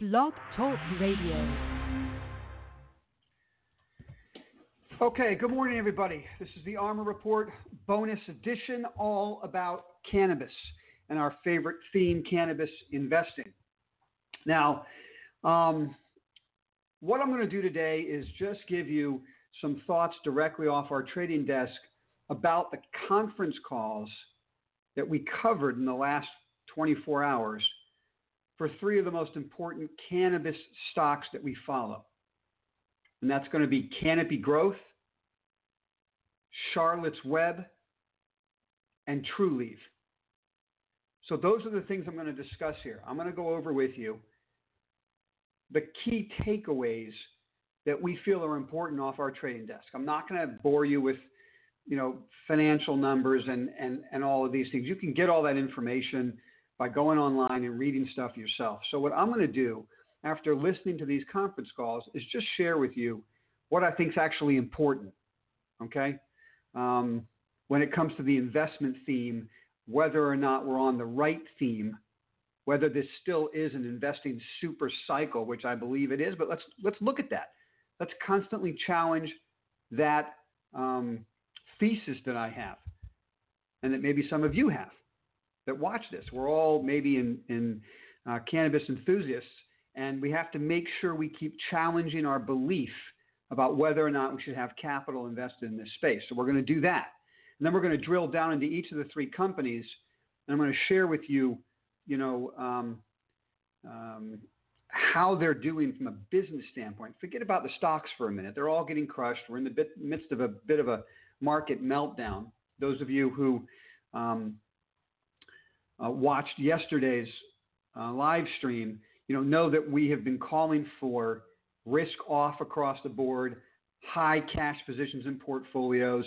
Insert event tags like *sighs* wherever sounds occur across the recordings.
Blog Talk Radio. Okay, good morning, everybody. This is the ARMR Report bonus edition, all about cannabis and our favorite theme, cannabis investing. Now, um, what I'm going to do today is just give you some thoughts directly off our trading desk about the conference calls that we covered in the last 24 hours for three of the most important cannabis stocks that we follow. And that's going to be Canopy Growth, Charlotte's Web, and Trulieve. So, those are the things I'm going to discuss here. I'm going to go over with you the key takeaways that we feel are important off our trading desk. I'm not going to bore you with you know financial numbers and, and, and all of these things. You can get all that information by going online and reading stuff yourself. So what I'm going to do after listening to these conference calls is just share with you what I think is actually important. Okay, um, when it comes to the investment theme, whether or not we're on the right theme, whether this still is an investing super cycle, which I believe it is. But let's let's look at that. Let's constantly challenge that um, thesis that I have, and that maybe some of you have that watch this. We're all maybe in, in uh, cannabis enthusiasts, and we have to make sure we keep challenging our belief about whether or not we should have capital invested in this space. So we're going to do that. And then we're going to drill down into each of the three companies, and I'm going to share with you, you know, um, um, how they're doing from a business standpoint. Forget about the stocks for a minute; they're all getting crushed. We're in the bit, midst of a bit of a market meltdown. Those of you who um, uh, watched yesterday's uh, live stream, you know, know that we have been calling for risk off across the board, high cash positions in portfolios,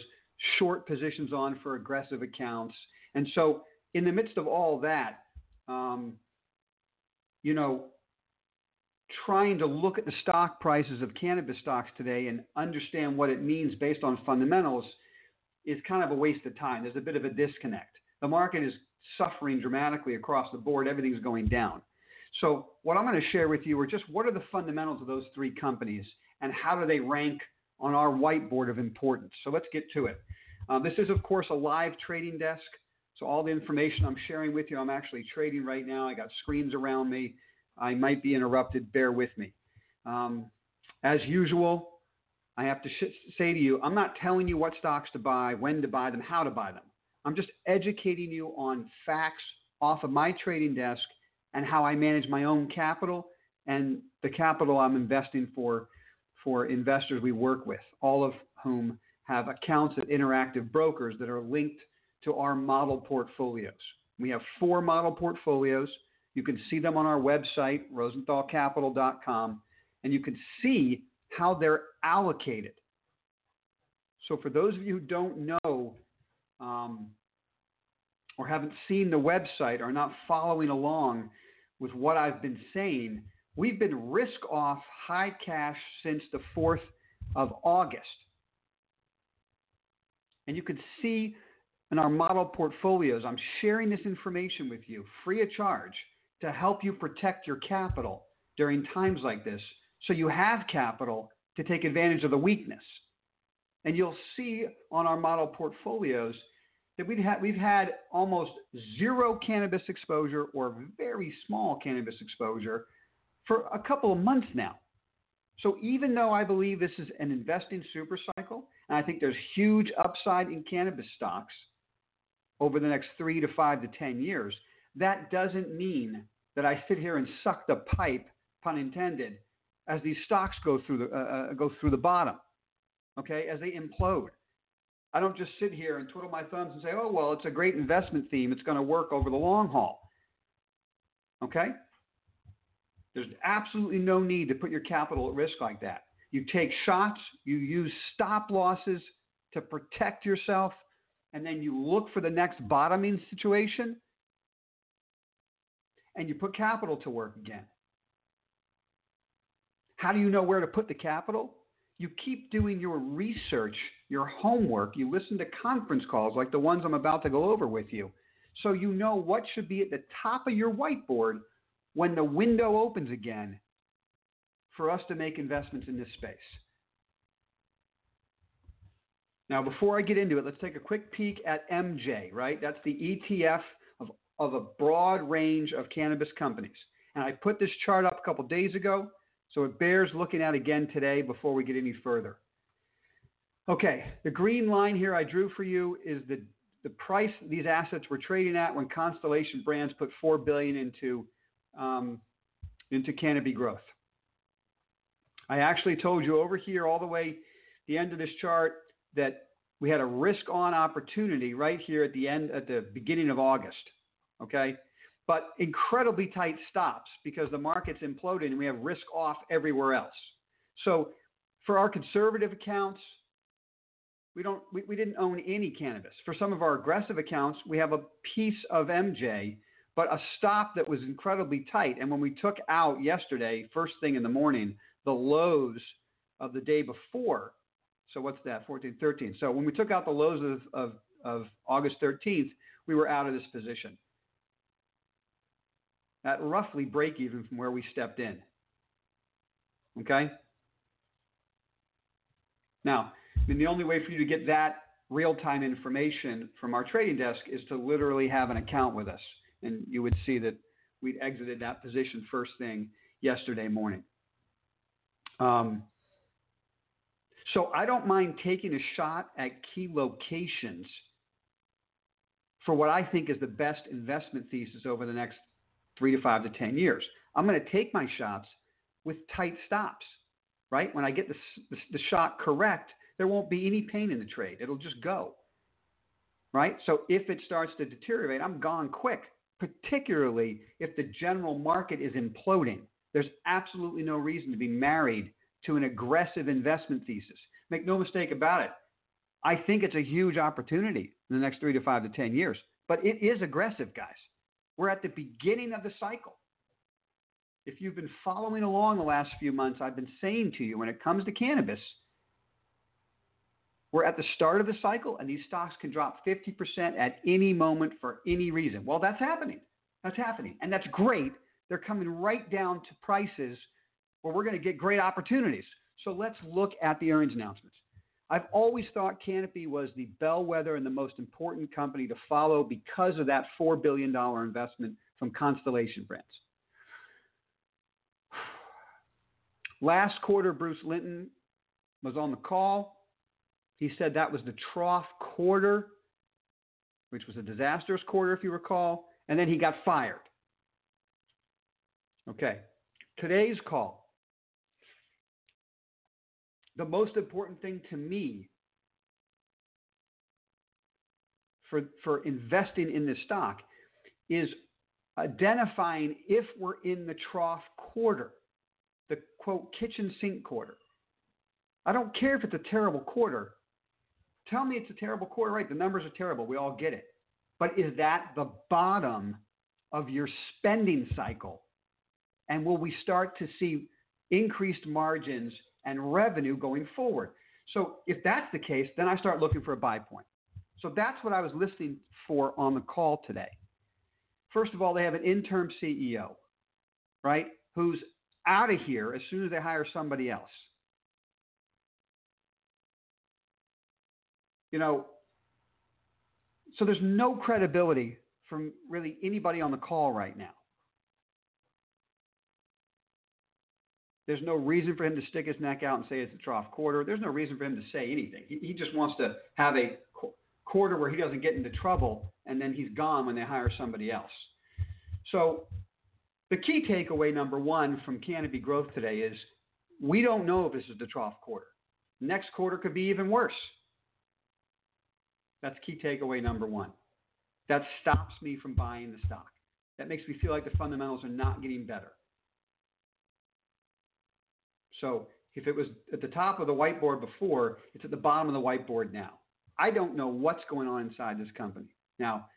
short positions on for aggressive accounts. And so, in the midst of all that, um, you know, trying to look at the stock prices of cannabis stocks today and understand what it means based on fundamentals is kind of a waste of time. There's a bit of a disconnect. The market is suffering dramatically across the board. Everything's going down. So, what I'm going to share with you are just what are the fundamentals of those three companies and how do they rank on our whiteboard of importance. So, let's get to it. Uh, this is, of course, a live trading desk. So, all the information I'm sharing with you, I'm actually trading right now. I got screens around me. I might be interrupted. Bear with me. Um, as usual, I have to sh- say to you, I'm not telling you what stocks to buy, when to buy them, how to buy them. I'm just educating you on facts off of my trading desk and how I manage my own capital and the capital I'm investing for for investors we work with, all of whom have accounts at Interactive Brokers that are linked to our model portfolios. We have four model portfolios. You can see them on our website, rosenthalcapital.com, and you can see how they're allocated. So, for those of you who don't know um, or haven't seen the website or not following along with what I've been saying, we've been risk off high cash since the 4th of August. And you can see in our model portfolios, I'm sharing this information with you free of charge to help you protect your capital during times like this so you have capital to take advantage of the weakness. And you'll see on our model portfolios that we've had, we've had almost zero cannabis exposure or very small cannabis exposure for a couple of months now. So even though I believe this is an investing super cycle, and I think there's huge upside in cannabis stocks over the next three to five to 10 years, that doesn't mean that I sit here and suck the pipe, pun intended, as these stocks go through the, uh, uh go through the bottom, okay, as they implode. I don't just sit here and twiddle my thumbs and say, oh, well, it's a great investment theme. It's going to work over the long haul. Okay? There's absolutely no need to put your capital at risk like that. You take shots, you use stop losses to protect yourself, and then you look for the next bottoming situation and you put capital to work again. How do you know where to put the capital? You keep doing your research, your homework, you listen to conference calls like the ones I'm about to go over with you. So you know what should be at the top of your whiteboard when the window opens again for us to make investments in this space. Now, before I get into it, let's take a quick peek at MJ, right? That's the ETF of, of a broad range of cannabis companies. And I put this chart up a couple days ago, so it bears looking at again today before we get any further. Okay, the green line here I drew for you is the, the price these assets were trading at when Constellation Brands put four billion into um, into Canopy Growth. I actually told you over here all the way the end of this chart that we had a risk on opportunity right here at the end at the beginning of August. Okay? But incredibly tight stops because the market's imploding and we have risk off everywhere else. So for our conservative accounts, we don't we, we didn't own any cannabis. For some of our aggressive accounts, we have a piece of MJ, but a stop that was incredibly tight. And when we took out yesterday, first thing in the morning, the lows of the day before, so what's that? 14, 13. So when we took out the lows of, of, of August 13th, we were out of this position at roughly break even from where we stepped in. Okay? Now, I mean, the only way for you to get that real time information from our trading desk is to literally have an account with us. And you would see that we'd exited that position first thing yesterday morning. Um, so I don't mind taking a shot at key locations for what I think is the best investment thesis over the next three to five to 10 years. I'm going to take my shots with tight stops, right? When I get the, the, the shot correct, there won't be any pain in the trade. It'll just go, right? So if it starts to deteriorate, I'm gone quick, particularly if the general market is imploding. There's absolutely no reason to be married to an aggressive investment thesis. Make no mistake about it. I think it's a huge opportunity in the next three to five to 10 years, but it is aggressive, guys. We're at the beginning of the cycle. If you've been following along the last few months, I've been saying to you when it comes to cannabis, we're at the start of the cycle and these stocks can drop 50% at any moment for any reason. Well, that's happening. That's happening. And that's great. They're coming right down to prices where we're going to get great opportunities. So let's look at the earnings announcements. I've always thought Canopy was the bellwether and the most important company to follow because of that $4 billion investment from Constellation Brands. *sighs* Last quarter, Bruce Linton was on the call. He said that was the trough quarter, which was a disastrous quarter, if you recall, and then he got fired. Okay, today's call the most important thing to me for, for investing in this stock is identifying if we're in the trough quarter, the quote kitchen sink quarter. I don't care if it's a terrible quarter. Tell me it's a terrible quarter, right? The numbers are terrible. We all get it. But is that the bottom of your spending cycle? And will we start to see increased margins and revenue going forward. So if that's the case, then I start looking for a buy point. So that's what I was listening for on the call today. First of all, they have an interim CEO, right, who's out of here as soon as they hire somebody else. You know, so there's no credibility from really anybody on the call right now. There's no reason for him to stick his neck out and say it's a trough quarter. There's no reason for him to say anything. He, he just wants to have a qu- quarter where he doesn't get into trouble and then he's gone when they hire somebody else. So, the key takeaway number one from Canopy Growth today is we don't know if this is the trough quarter. Next quarter could be even worse. That's key takeaway number one. That stops me from buying the stock. That makes me feel like the fundamentals are not getting better. So if it was at the top of the whiteboard before, it's at the bottom of the whiteboard now. I don't know what's going on inside this company. Now,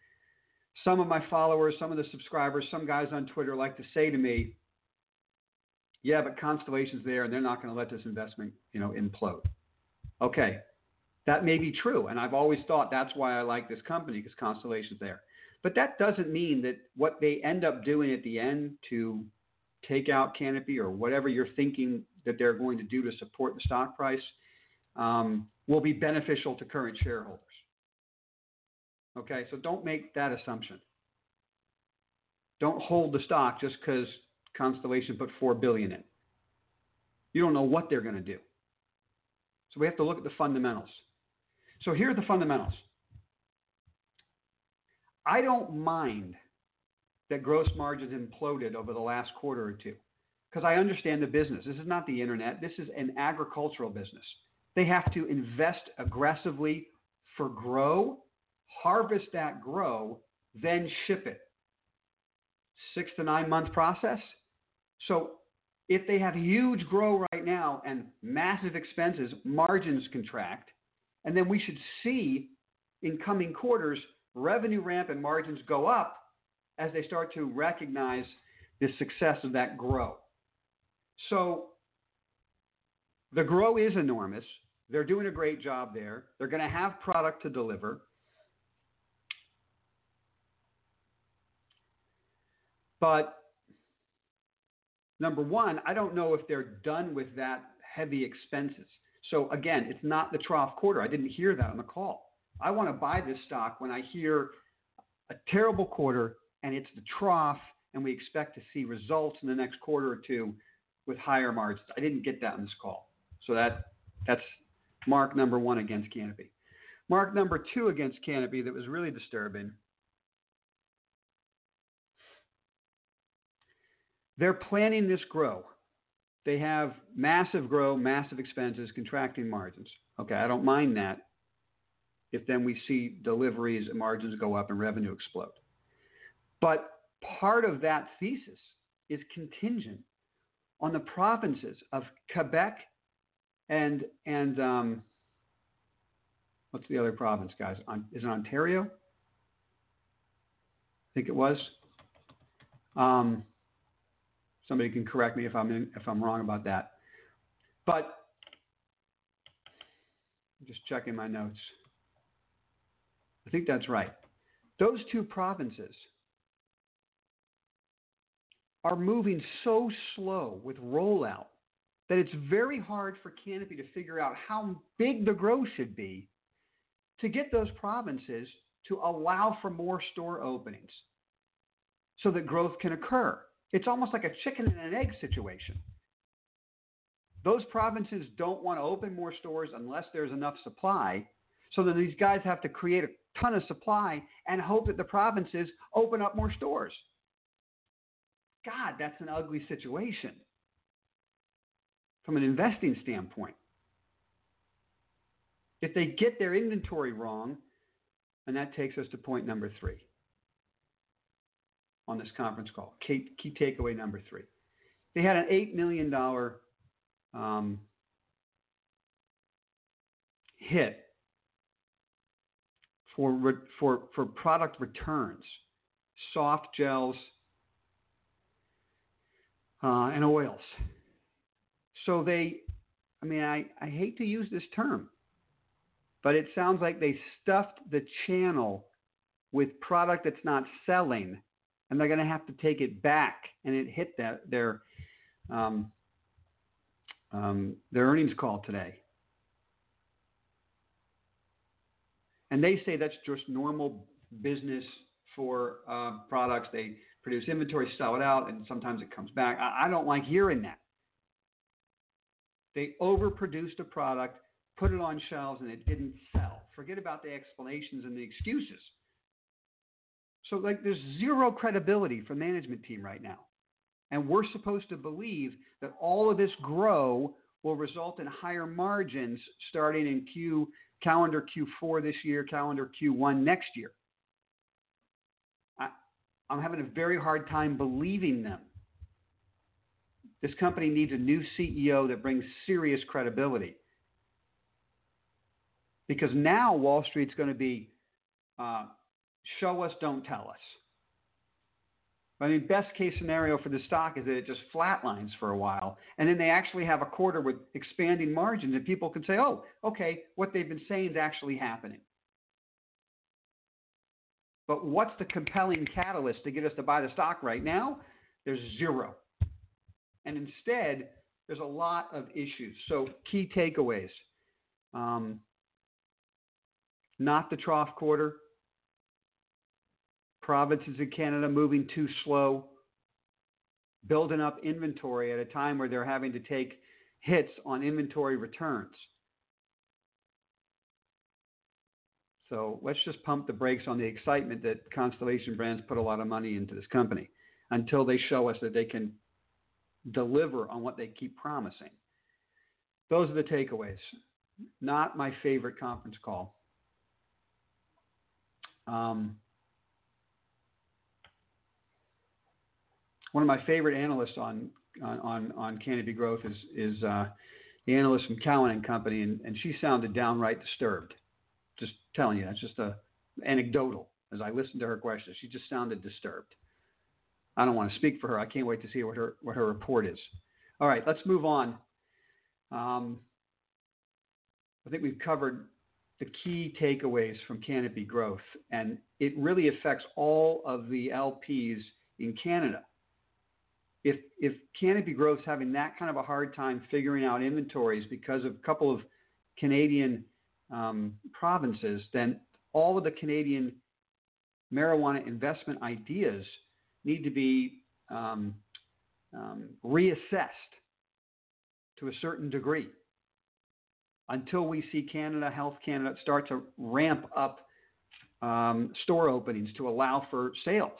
some of my followers, some of the subscribers, some guys on Twitter like to say to me, yeah, but Constellation's there and they're not going to let this investment, you know, implode. Okay, that may be true. And I've always thought that's why I like this company because Constellation's there. But that doesn't mean that what they end up doing at the end to take out Canopy or whatever you're thinking that they're going to do to support the stock price um, will be beneficial to current shareholders. Okay, so don't make that assumption. Don't hold the stock just because Constellation put four billion in. You don't know what they're going to do. So we have to look at the fundamentals. So here are the fundamentals. I don't mind that gross margins imploded over the last quarter or two because I understand the business. This is not the internet, this is an agricultural business. They have to invest aggressively for grow, harvest that grow, then ship it. Six to nine month process. So if they have huge grow right now and massive expenses, margins contract, and then we should see in coming quarters revenue ramp and margins go up as they start to recognize the success of that grow. So the grow is enormous. They're doing a great job there. They're going to have product to deliver. But number one, I don't know if they're done with that heavy expenses. So again, it's not the trough quarter. I didn't hear that on the call. I want to buy this stock when I hear a terrible quarter and it's the trough and we expect to see results in the next quarter or two with higher margins. I didn't get that on this call. So that that's mark number one against Canopy. Mark number two against Canopy that was really disturbing. They're planning this grow. They have massive grow, massive expenses, contracting margins. Okay, I don't mind that if then we see deliveries and margins go up and revenue explode. But part of that thesis is contingent on the provinces of Quebec and and um, what's the other province, guys? is it Ontario? I think it was. Um, somebody can correct me if I'm in, if I'm wrong about that. But just checking my notes. I think that's right. Those two provinces are moving so slow with rollout that it's very hard for Canopy to figure out how big the growth should be to get those provinces to allow for more store openings so that growth can occur. It's almost like a chicken and an egg situation. Those provinces don't want to open more stores unless there's enough supply. So then these guys have to create a ton of supply and hope that the provinces open up more stores. God, that's an ugly situation from an investing standpoint. If they get their inventory wrong, and that takes us to point number three on this conference call. Key, key takeaway number three. They had an $8 million um, hit for, for, for product returns, soft gels, uh, and oils. So they, I mean, I, I hate to use this term, but it sounds like they stuffed the channel with product that's not selling, and they're going to have to take it back. And it hit that their um, um, their earnings call today. And they say that's just normal business for uh, products. They produce inventory, sell it out, and sometimes it comes back. I, I don't like hearing that. They overproduced a product, put it on shelves, and it didn't sell. Forget about the explanations and the excuses. So, like, there's zero credibility for management team right now. And we're supposed to believe that all of this grow will result in higher margins starting in Q calendar Q4 this year, calendar Q1 next year. I'm having a very hard time believing them. This company needs a new CEO that brings serious credibility. Because now Wall Street's going to be uh, show us, don't tell us. I mean, best case scenario for the stock is that it just flatlines for a while, and then they actually have a quarter with expanding margins, and people can say, "Oh, okay, what they've been saying is actually happening." But what's the compelling catalyst to get us to buy the stock right now? There's zero. And instead, there's a lot of issues. So, key takeaways um, not the trough quarter, provinces in Canada moving too slow, building up inventory at a time where they're having to take hits on inventory returns. So let's just pump the brakes on the excitement that Constellation Brands put a lot of money into this company until they show us that they can deliver on what they keep promising. Those are the takeaways. Not my favorite conference call. Um, one of my favorite analysts on on on Canopy Growth is is uh, the analyst from Cowen and Company, and, and she sounded downright disturbed. Just telling you, that's just a anecdotal. As I listened to her questions, she just sounded disturbed. I don't want to speak for her. I can't wait to see what her what her report is. All right, let's move on. Um, I think we've covered the key takeaways from Canopy Growth, and it really affects all of the LPs in Canada. If if Canopy Growth's having that kind of a hard time figuring out inventories because of a couple of Canadian um, provinces, then all of the Canadian marijuana investment ideas need to be um, um, reassessed to a certain degree until we see Canada, Health Canada start to ramp up um, store openings to allow for sales.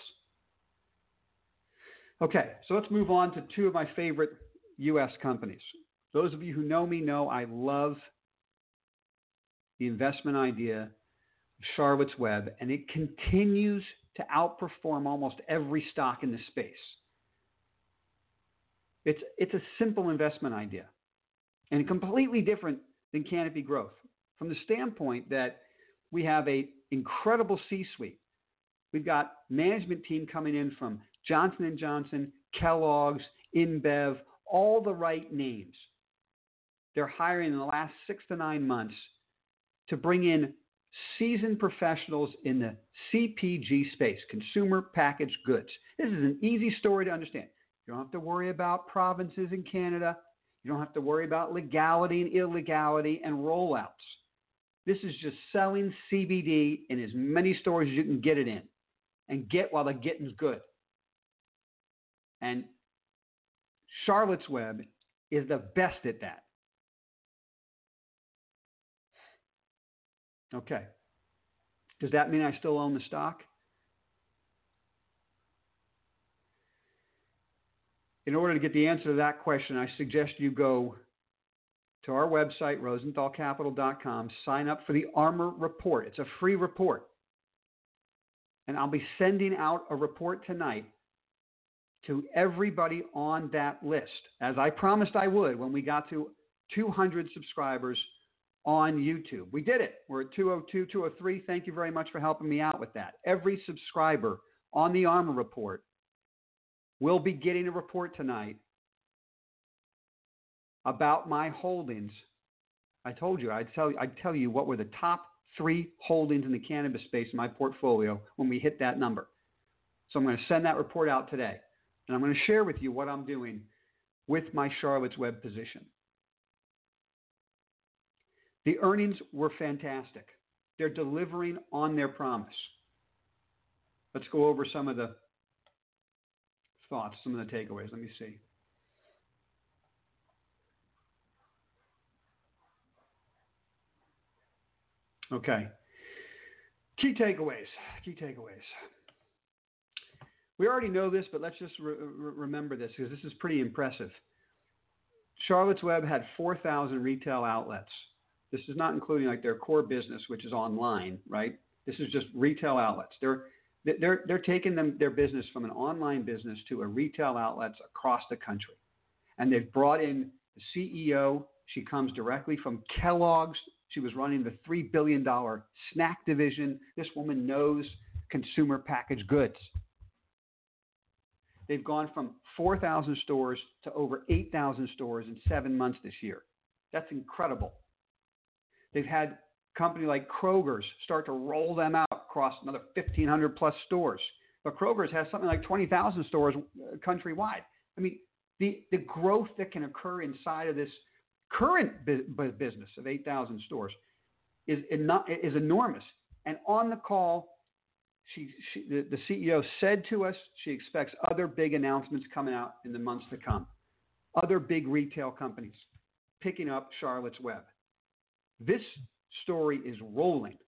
Okay, so let's move on to two of my favorite U.S. companies. Those of you who know me know I love the investment idea of Charlotte's Web, and it continues to outperform almost every stock in the space. It's, it's a simple investment idea and completely different than Canopy Growth from the standpoint that we have a incredible C-suite. We've got management team coming in from Johnson & Johnson, Kellogg's, InBev, all the right names. They're hiring in the last six to nine months to bring in seasoned professionals in the CPG space, consumer packaged goods. This is an easy story to understand. You don't have to worry about provinces in Canada. You don't have to worry about legality and illegality and rollouts. This is just selling CBD in as many stores as you can get it in and get while the getting's good. And Charlotte's Web is the best at that. Okay. Does that mean I still own the stock? In order to get the answer to that question, I suggest you go to our website, rosenthalcapital.com, sign up for the ARMR report. It's a free report. And I'll be sending out a report tonight to everybody on that list, as I promised I would when we got to 200 subscribers on YouTube. We did it. We're at 202, 203. Thank you very much for helping me out with that. Every subscriber on the ARMR report will be getting a report tonight about my holdings. I told you, I'd tell, I'd tell you what were the top three holdings in the cannabis space in my portfolio when we hit that number. So I'm going to send that report out today. And I'm going to share with you what I'm doing with my Charlotte's Web position. The earnings were fantastic. They're delivering on their promise. Let's go over some of the thoughts, some of the takeaways. Let me see. Okay. Key takeaways. Key takeaways. We already know this, but let's just re- remember this because this is pretty impressive. Charlotte's Web had 4,000 retail outlets. This is not including like their core business, which is online, right? This is just retail outlets. They're they're they're taking them their business from an online business to a retail outlets across the country, and they've brought in the CEO. She comes directly from Kellogg's. She was running the three billion dollar snack division. This woman knows consumer packaged goods. They've gone from 4,000 stores to over 8,000 stores in seven months this year. That's incredible. They've had company like Kroger's start to roll them out. across another 1,500 plus stores. But Kroger's has something like 20,000 stores countrywide. I mean, the, the growth that can occur inside of this current bu- business of 8,000 stores is, is enormous. And on the call, she, she, the, the CEO said to us she expects other big announcements coming out in the months to come. Other big retail companies picking up Charlotte's Web. This story is rolling.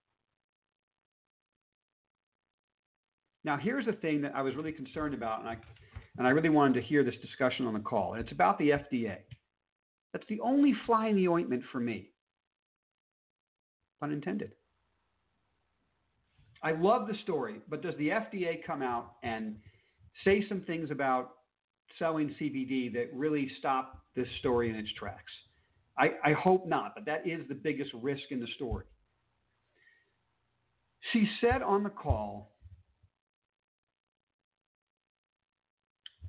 Now, here's the thing that I was really concerned about, and I, and I really wanted to hear this discussion on the call. And it's about the FDA. That's the only fly in the ointment for me. Pun intended. I love the story, but does the FDA come out and say some things about selling CBD that really stop this story in its tracks? I, I hope not, but that is the biggest risk in the story. She said on the call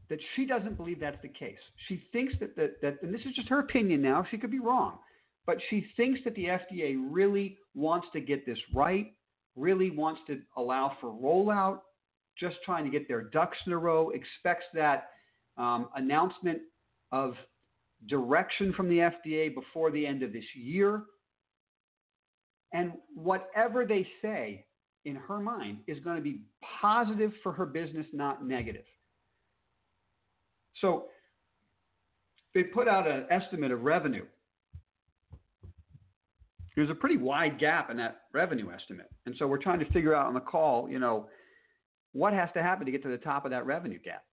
that she doesn't believe that's the case. She thinks that, that, that, and this is just her opinion now, she could be wrong, but she thinks that the FDA really wants to get this right, really wants to allow for rollout, just trying to get their ducks in a row, expects that um, announcement of direction from the FDA before the end of this year. And whatever they say in her mind is going to be positive for her business, not negative. So they put out an estimate of revenue. There's a pretty wide gap in that revenue estimate. And so we're trying to figure out on the call, you know, what has to happen to get to the top of that revenue gap.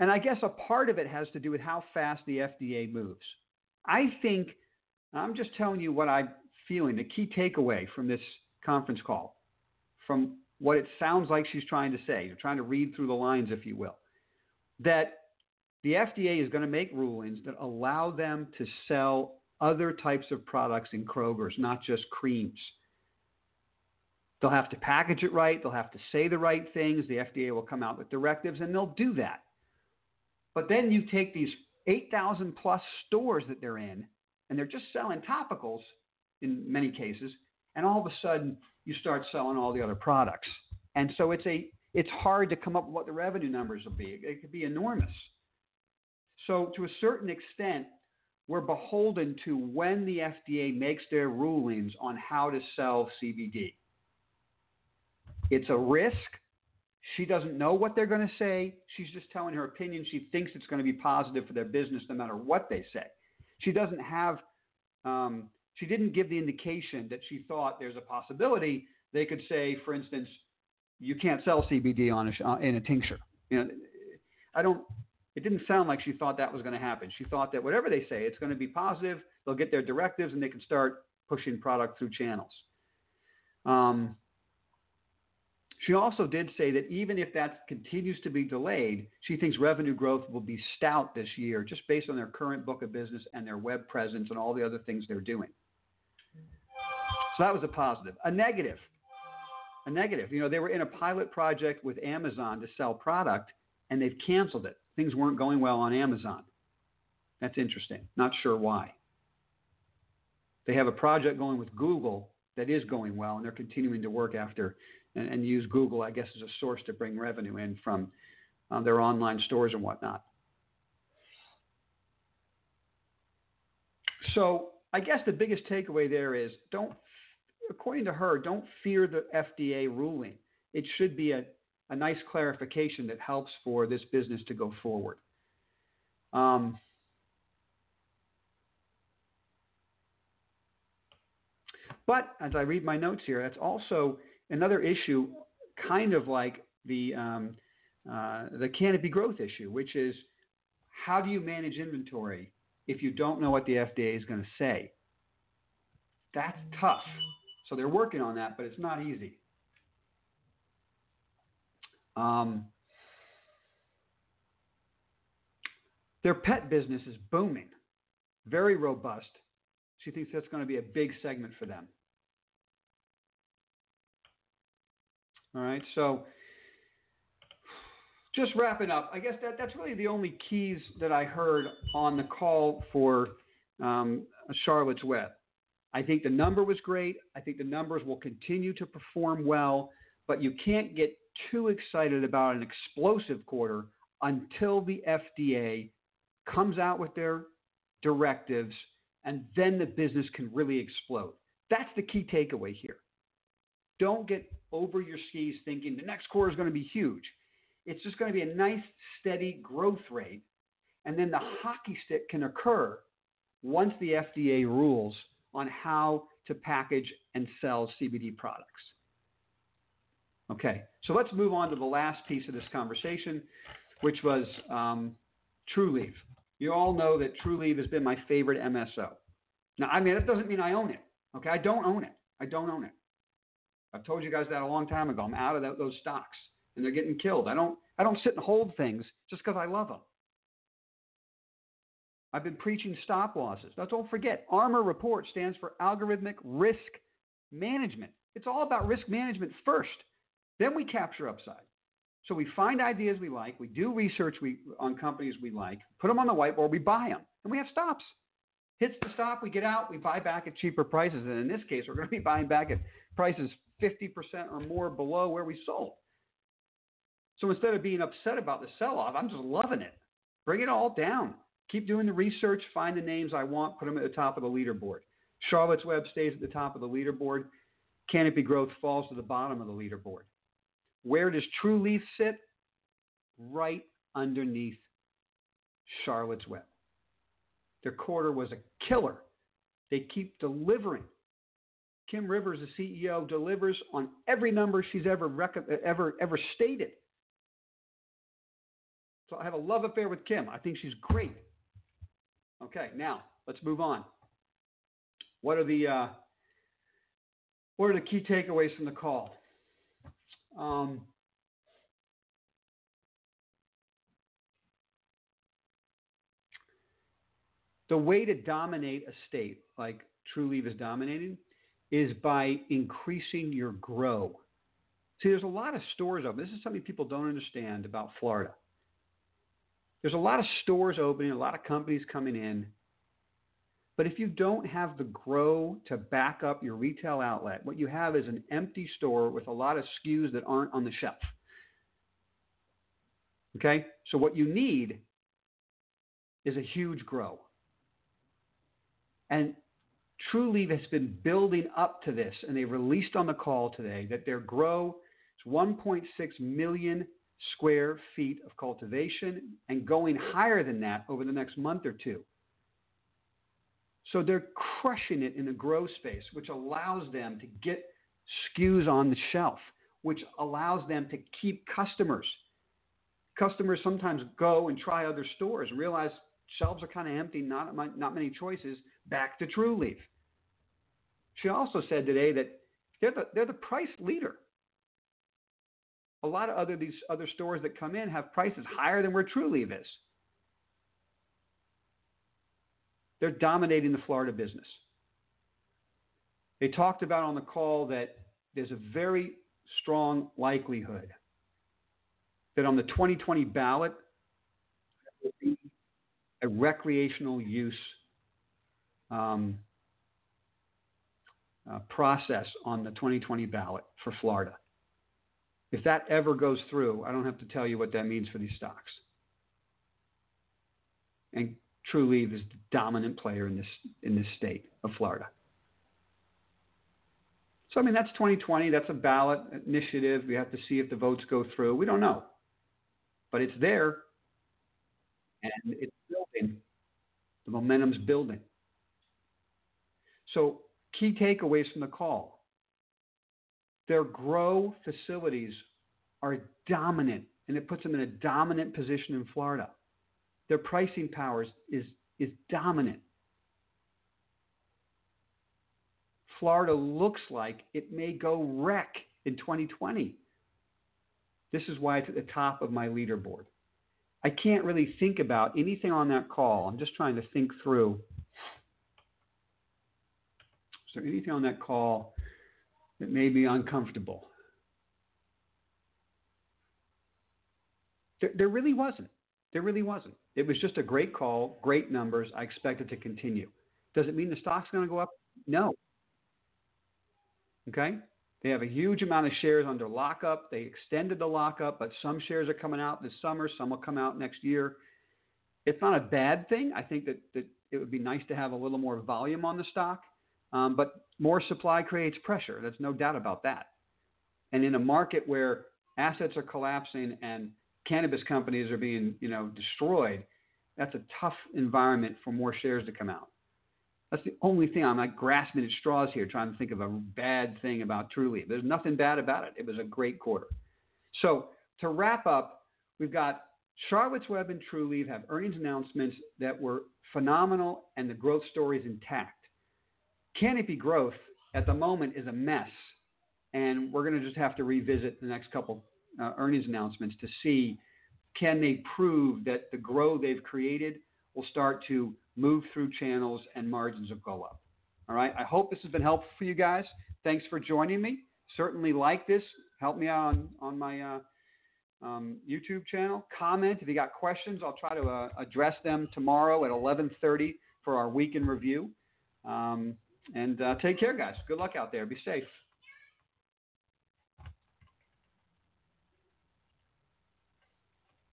And I guess a part of it has to do with how fast the FDA moves. I think, I'm just telling you what I'm feeling, the key takeaway from this conference call, from what it sounds like she's trying to say. You're trying to read through the lines, if you will, that the FDA is going to make rulings that allow them to sell other types of products in Kroger's, not just creams. They'll have to package it right. They'll have to say the right things. The FDA will come out with directives, and they'll do that. But then you take these 8,000 plus stores that they're in, and they're just selling topicals in many cases, and all of a sudden you start selling all the other products. And so it's a it's hard to come up with what the revenue numbers will be. It could be enormous. So to a certain extent, we're beholden to when the FDA makes their rulings on how to sell CBD. It's a risk, she doesn't know what they're going to say. She's just telling her opinion. She thinks it's going to be positive for their business no matter what they say. She doesn't have, um, she didn't give the indication that she thought there's a possibility they could say, for instance, you can't sell CBD on a, uh, in a tincture. You know, I don't. It didn't sound like she thought that was going to happen. She thought that whatever they say, it's going to be positive. They'll get their directives and they can start pushing product through channels. Um, she also did say that even if that continues to be delayed, she thinks revenue growth will be stout this year just based on their current book of business and their web presence and all the other things they're doing. So that was a positive. A negative. A negative. You know, they were in a pilot project with Amazon to sell product and they've canceled it. Things weren't going well on Amazon. That's interesting. Not sure why. They have a project going with Google that is going well and they're continuing to work after and, and use Google, I guess, as a source to bring revenue in from uh, their online stores and whatnot. So I guess the biggest takeaway there is don't, according to her, don't fear the FDA ruling. It should be a, a nice clarification that helps for this business to go forward. Um, but as I read my notes here, that's also another issue, kind of like the um, uh, the canopy growth issue, which is how do you manage inventory if you don't know what the FDA is going to say? That's tough. So they're working on that, but it's not easy. Um, their pet business is booming, very robust. She thinks that's going to be a big segment for them. All right, so just wrapping up, I guess that, that's really the only keys that I heard on the call for um, Charlotte's Web. I think the number was great. I think the numbers will continue to perform well, but you can't get too excited about an explosive quarter until the FDA comes out with their directives and then the business can really explode. That's the key takeaway here. Don't get over your skis thinking the next quarter is going to be huge. It's just going to be a nice, steady growth rate. And then the hockey stick can occur once the FDA rules on how to package and sell CBD products. Okay, so let's move on to the last piece of this conversation, which was um, Trulieve. You all know that Trulieve has been my favorite MSO. Now, I mean, that doesn't mean I own it. Okay, I don't own it. I don't own it. I've told you guys that a long time ago. I'm out of that, those stocks, and they're getting killed. I don't. I don't sit and hold things just because I love them. I've been preaching stop losses. Now, don't forget, ARMR Report stands for Algorithmic Risk Management. It's all about risk management first. Then we capture upside. So we find ideas we like, we do research we, on companies we like, put them on the whiteboard, we buy them, and we have stops. Hits the stop, we get out, we buy back at cheaper prices. And in this case, we're going to be buying back at prices 50% or more below where we sold. So instead of being upset about the sell off, I'm just loving it. Bring it all down. Keep doing the research, find the names I want, put them at the top of the leaderboard. Charlotte's Web stays at the top of the leaderboard. Canopy Growth falls to the bottom of the leaderboard. Where does Trulieve sit? Right underneath Charlotte's Web. Their quarter was a killer. They keep delivering. Kim Rivers, the CEO, delivers on every number she's ever rec- ever ever stated. So I have a love affair with Kim. I think she's great. Okay, now let's move on. What are the uh, what are the key takeaways from the call? Um, the way to dominate a state like True Trulieve is dominating is by increasing your grow. See, there's a lot of stores open. This is something people don't understand about Florida. There's a lot of stores opening, a lot of companies coming in. But if you don't have the grow to back up your retail outlet, what you have is an empty store with a lot of SKUs that aren't on the shelf. Okay? So what you need is a huge grow. And Trulieve has been building up to this, and they released on the call today that their grow is 1.6 million square feet of cultivation and going higher than that over the next month or two. So they're crushing it in the grow space, which allows them to get SKUs on the shelf, which allows them to keep customers. Customers sometimes go and try other stores and realize shelves are kind of empty, not, not many choices, back to Trulieve. She also said today that they're the, they're the price leader. A lot of other these other stores that come in have prices higher than where Trulieve is. They're dominating the Florida business. They talked about on the call that there's a very strong likelihood that on the 2020 ballot, a recreational use um, uh, process on the 2020 ballot for Florida. If that ever goes through, I don't have to tell you what that means for these stocks. And Trulieve is the dominant player in this in this state of Florida. So I mean that's 2020. That's a ballot initiative. We have to see if the votes go through. We don't know, but it's there, and it's building. The momentum's building. So key takeaways from the call. Their grow facilities are dominant, and it puts them in a dominant position in Florida. Their pricing power is, is dominant. Florida looks like it may go rec in 2020. This is why it's at the top of my leaderboard. I can't really think about anything on that call. I'm just trying to think through. Is there anything on that call that may be uncomfortable? There, there really wasn't. There really wasn't. It was just a great call, great numbers. I expect it to continue. Does it mean the stock's going to go up? No. Okay? They have a huge amount of shares under lockup. They extended the lockup, but some shares are coming out this summer. Some will come out next year. It's not a bad thing. I think that, that it would be nice to have a little more volume on the stock, um, but more supply creates pressure. There's no doubt about that. And in a market where assets are collapsing and cannabis companies are being, you know, destroyed, that's a tough environment for more shares to come out. That's the only thing I'm like grasping at straws here, trying to think of a bad thing about Trulieve. There's nothing bad about it. It was a great quarter. So to wrap up, we've got Charlotte's Web and Trulieve have earnings announcements that were phenomenal, and the growth story is intact. Canopy Growth at the moment is a mess, and we're going to just have to revisit the next couple uh, earnings announcements to see can they prove that the grow they've created will start to move through channels and margins will go up. All right. I hope this has been helpful for you guys. Thanks for joining me. Certainly like this. Help me out on, on my uh, um, YouTube channel. Comment if you got questions. I'll try to uh, address them tomorrow at 11:30 for our week in review. Um, and uh, take care, guys. Good luck out there. Be safe.